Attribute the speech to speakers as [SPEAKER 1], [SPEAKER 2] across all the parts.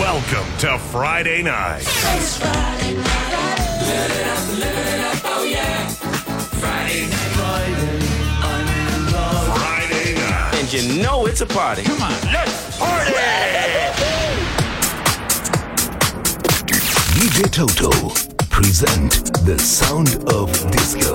[SPEAKER 1] Welcome to Friday night.
[SPEAKER 2] It's Friday night. Live it up, live it up, oh yeah. Friday night. Friday, I'm in love.
[SPEAKER 1] Friday night.
[SPEAKER 3] And you know it's a party. Come on, let's party!
[SPEAKER 4] DJ Toto present the sound of disco.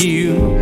[SPEAKER 2] you.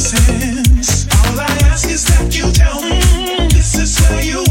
[SPEAKER 5] So won't you let me
[SPEAKER 6] know?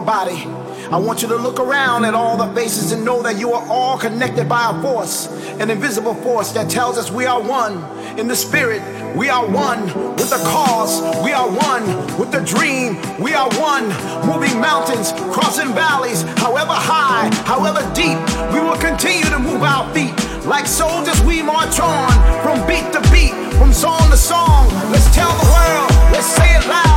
[SPEAKER 3] Body. I want you to look around at all the faces and know that you are all connected by a force, an invisible force that tells us we are one. In the spirit, we are one. With the cause, we are one. With the dream, we are one. Moving mountains, crossing valleys, however high, however deep, we will continue to move our feet. Like soldiers, we march on from beat to beat, from song to song. Let's tell the world, let's say it loud.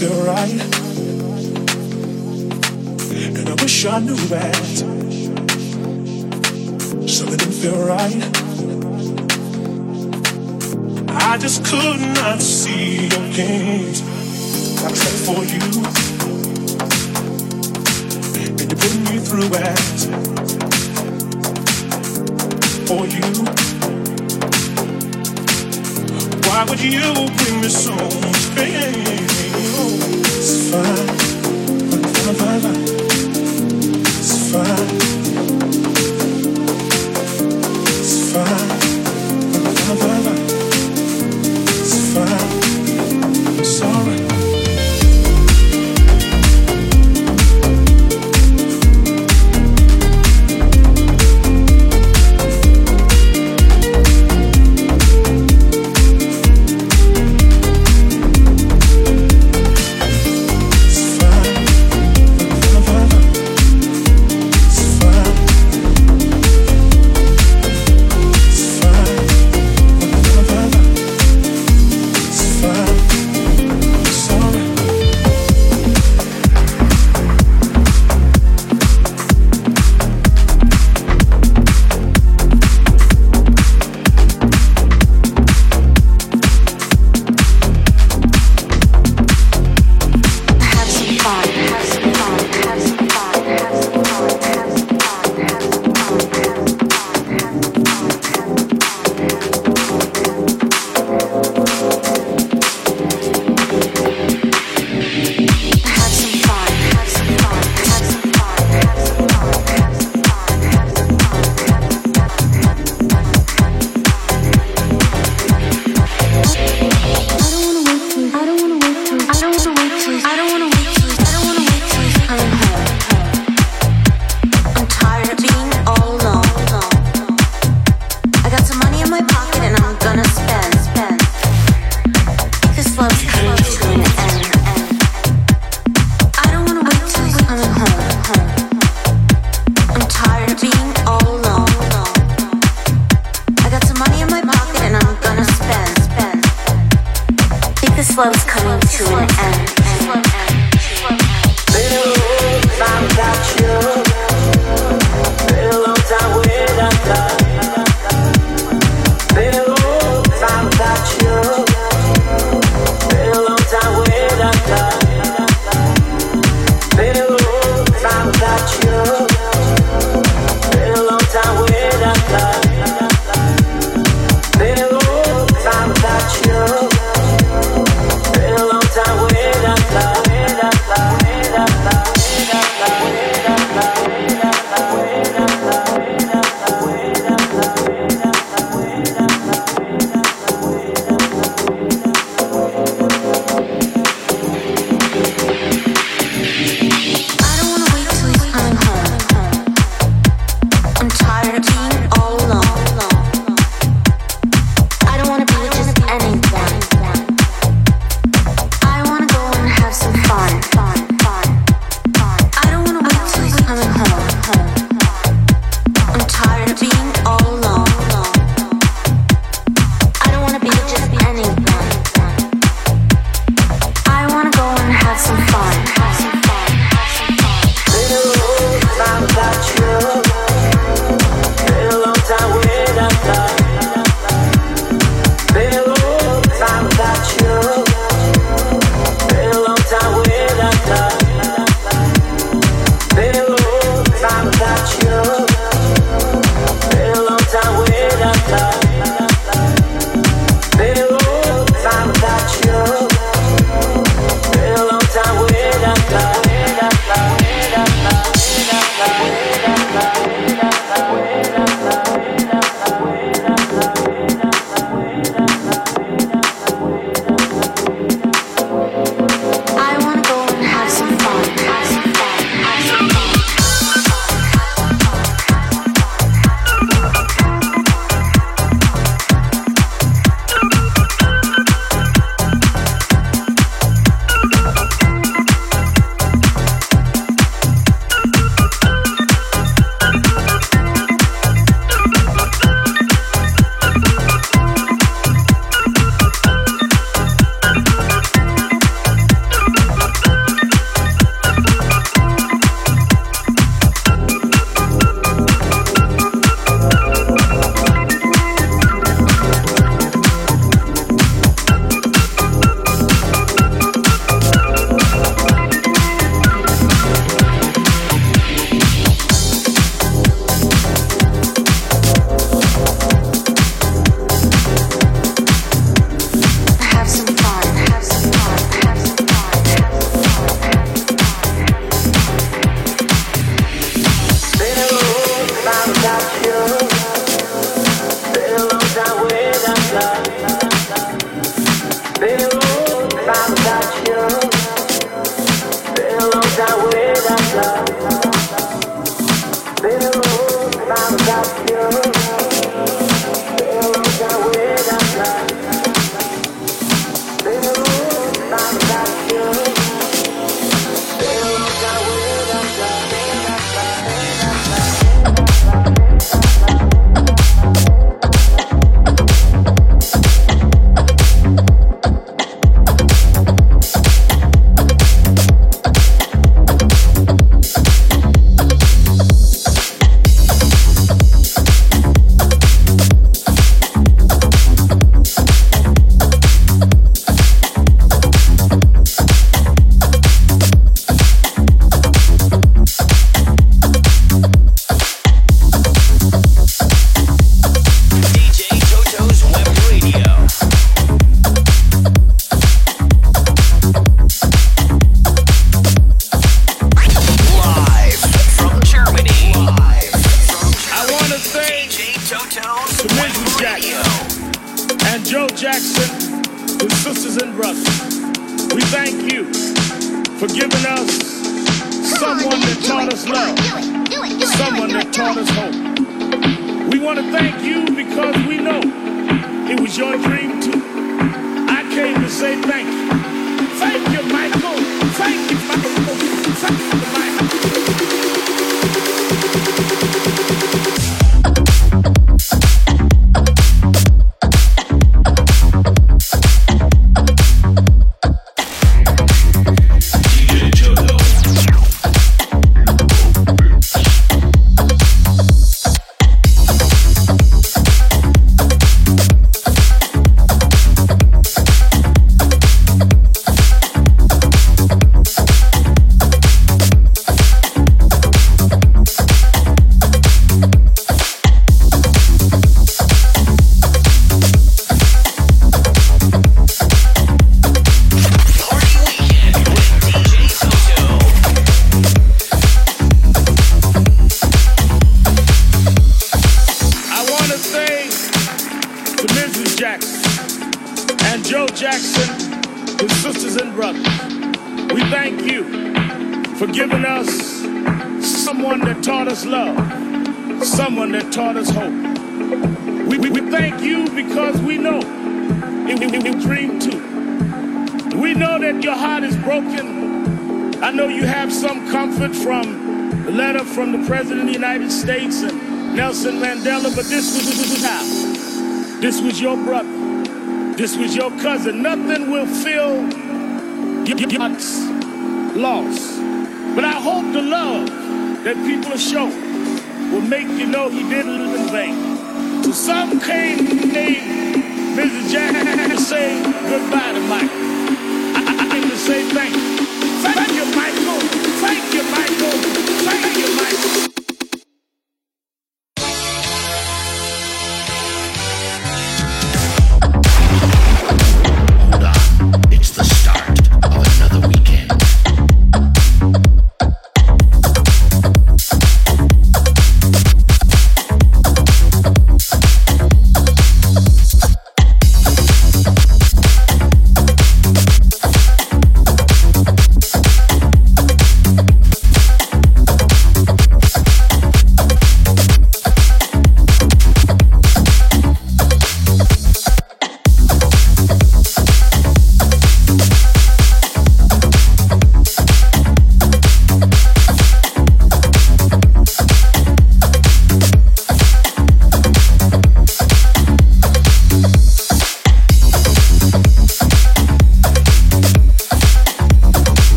[SPEAKER 3] feel right. And
[SPEAKER 7] I wish I knew that. Something didn't feel right. I just could not see your games. I prayed for you. And you put me through it. For you. Why would you bring me so much pain? It's fine. It's fine.
[SPEAKER 8] taught us hope. We want to thank you because we know it was your dream too. I came to say thank you. Thank you.